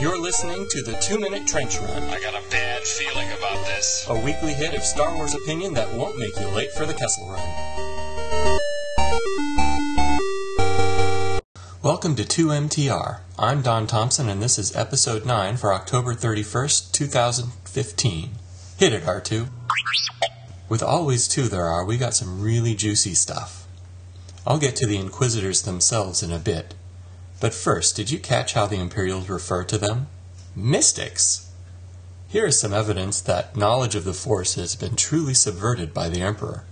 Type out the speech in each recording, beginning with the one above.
You're listening to the Two Minute Trench Run, I got a bad feeling about this. a weekly hit of Star Wars opinion that won't make you late for the Kessel Run. Welcome to 2MTR. I'm Don Thompson, and this is episode 9 for October 31st, 2015. Hit it, R2. With always two there are, we got some really juicy stuff. I'll get to the Inquisitors themselves in a bit. But first, did you catch how the Imperials refer to them? Mystics! Here is some evidence that knowledge of the Force has been truly subverted by the Emperor.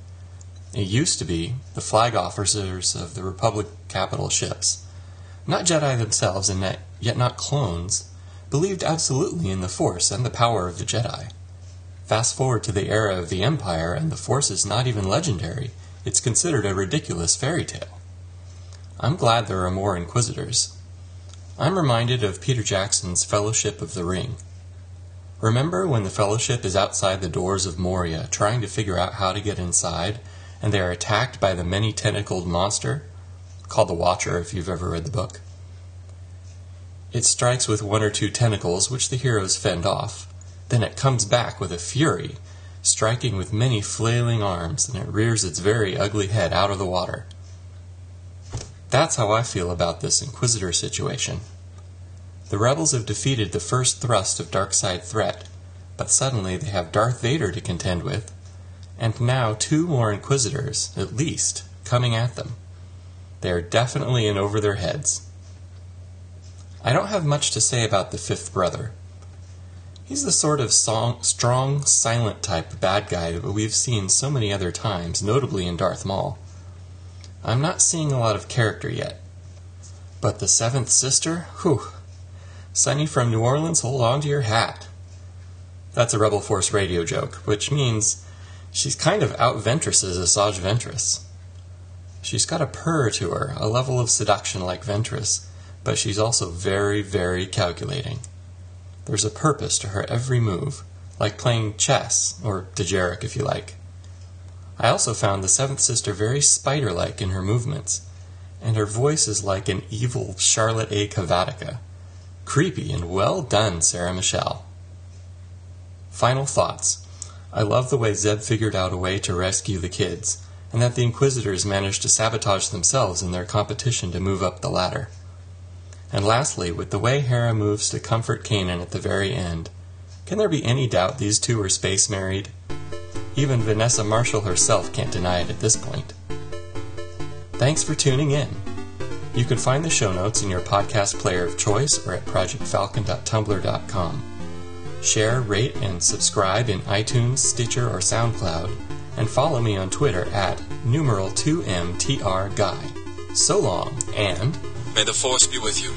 It used to be the flag officers of the Republic capital ships, not Jedi themselves and yet not clones, believed absolutely in the Force and the power of the Jedi. Fast forward to the era of the Empire, and the Force is not even legendary, it's considered a ridiculous fairy tale. I'm glad there are more Inquisitors. I'm reminded of Peter Jackson's Fellowship of the Ring. Remember when the Fellowship is outside the doors of Moria trying to figure out how to get inside, and they are attacked by the many tentacled monster? Called the Watcher if you've ever read the book. It strikes with one or two tentacles, which the heroes fend off. Then it comes back with a fury, striking with many flailing arms, and it rears its very ugly head out of the water. That's how I feel about this Inquisitor situation. The rebels have defeated the first thrust of Darkside threat, but suddenly they have Darth Vader to contend with, and now two more Inquisitors, at least, coming at them. They are definitely in over their heads. I don't have much to say about the fifth brother. He's the sort of song, strong, silent type bad guy that we've seen so many other times, notably in Darth Maul. I'm not seeing a lot of character yet. But the seventh sister? Whew. Sonny from New Orleans, hold on to your hat. That's a Rebel Force radio joke, which means she's kind of out Ventresses Asajj Ventress. She's got a purr to her, a level of seduction like Ventress, but she's also very, very calculating. There's a purpose to her every move, like playing chess, or Dejarik if you like. I also found the seventh sister very spider like in her movements, and her voice is like an evil Charlotte A. Cavatica. Creepy and well done, Sarah Michelle. Final thoughts. I love the way Zeb figured out a way to rescue the kids, and that the Inquisitors managed to sabotage themselves in their competition to move up the ladder. And lastly, with the way Hera moves to comfort Kanan at the very end, can there be any doubt these two are space married? Even Vanessa Marshall herself can't deny it at this point. Thanks for tuning in. You can find the show notes in your podcast player of choice or at projectfalcon.tumblr.com. Share, rate, and subscribe in iTunes, Stitcher, or SoundCloud, and follow me on Twitter at numeral2mtrguy. So long, and May the force be with you.